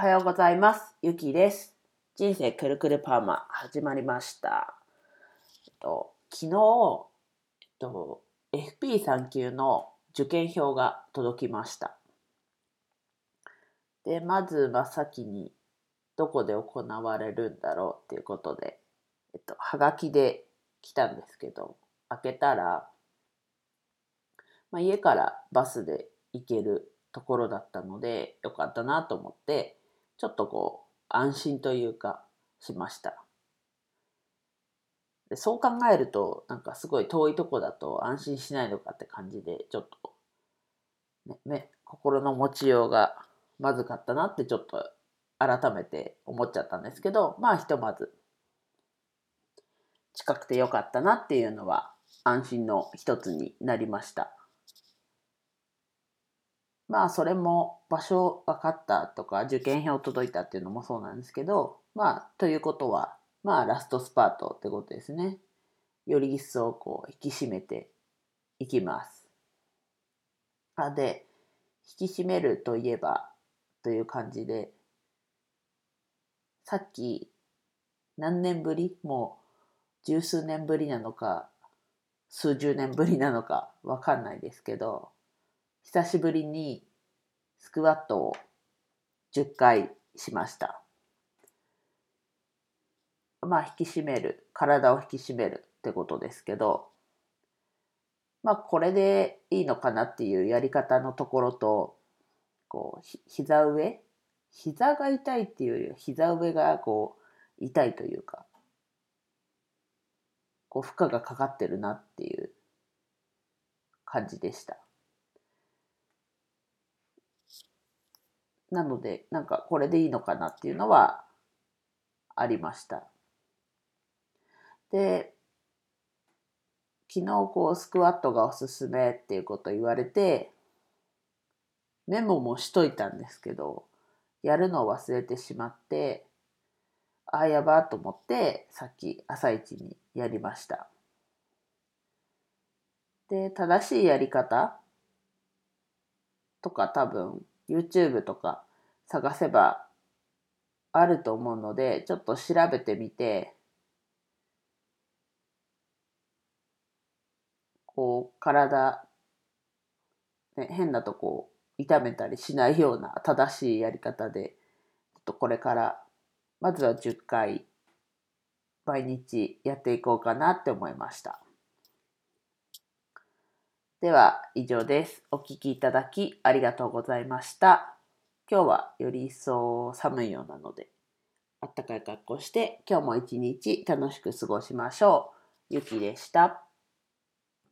はようございます。ゆきです。人生くるくるパーマ始まりました。えっと、昨日、えっと、FP3 級の受験票が届きました。で、まず真っ先にどこで行われるんだろうっていうことで、えっと、はがきで来たんですけど、開けたら、まあ、家からバスで行けるところだったのでよかったなと思ってちょっとこう安心というかしましたでそう考えるとなんかすごい遠いとこだと安心しないのかって感じでちょっと、ね、ね心の持ちようがまずかったなってちょっと改めて思っちゃったんですけどまあひとまず近くてよかったなっていうのは安心の一つになりました。まあそれも場所分かったとか受験票届いたっていうのもそうなんですけどまあということはまあラストスパートってことですね。より一層こう引き締めていきます。あで引き締めるといえばという感じでさっき何年ぶり？もう十数年ぶりなのか数十年ぶりなのかわかんないですけど久しぶりにスクワットを10回しました。まあ引き締める、体を引き締めるってことですけど、まあこれでいいのかなっていうやり方のところと、こう、ひ膝上？膝が痛いっていうよりは膝上がこう痛いというか、こう負荷がかかってるなっていう感じでした。なので、なんかこれでいいのかなっていうのはありました。で、昨日こうスクワットがおすすめっていうこと言われて、メモもしといたんですけど、やるのを忘れてしまって、ああ、やばと思って、さっき朝一にやりました。で、正しいやり方とか多分 YouTube とか探せばあると思うので、ちょっと調べてみて、こう、体、ね、変なとこを痛めたりしないような正しいやり方で、ちょっとこれから、まずは10回、毎日やっていこうかなって思いました。では以上です。お聴きいただきありがとうございました。今日はより一層寒いようなので、あったかい格好して今日も一日楽しく過ごしましょう。ゆきでした。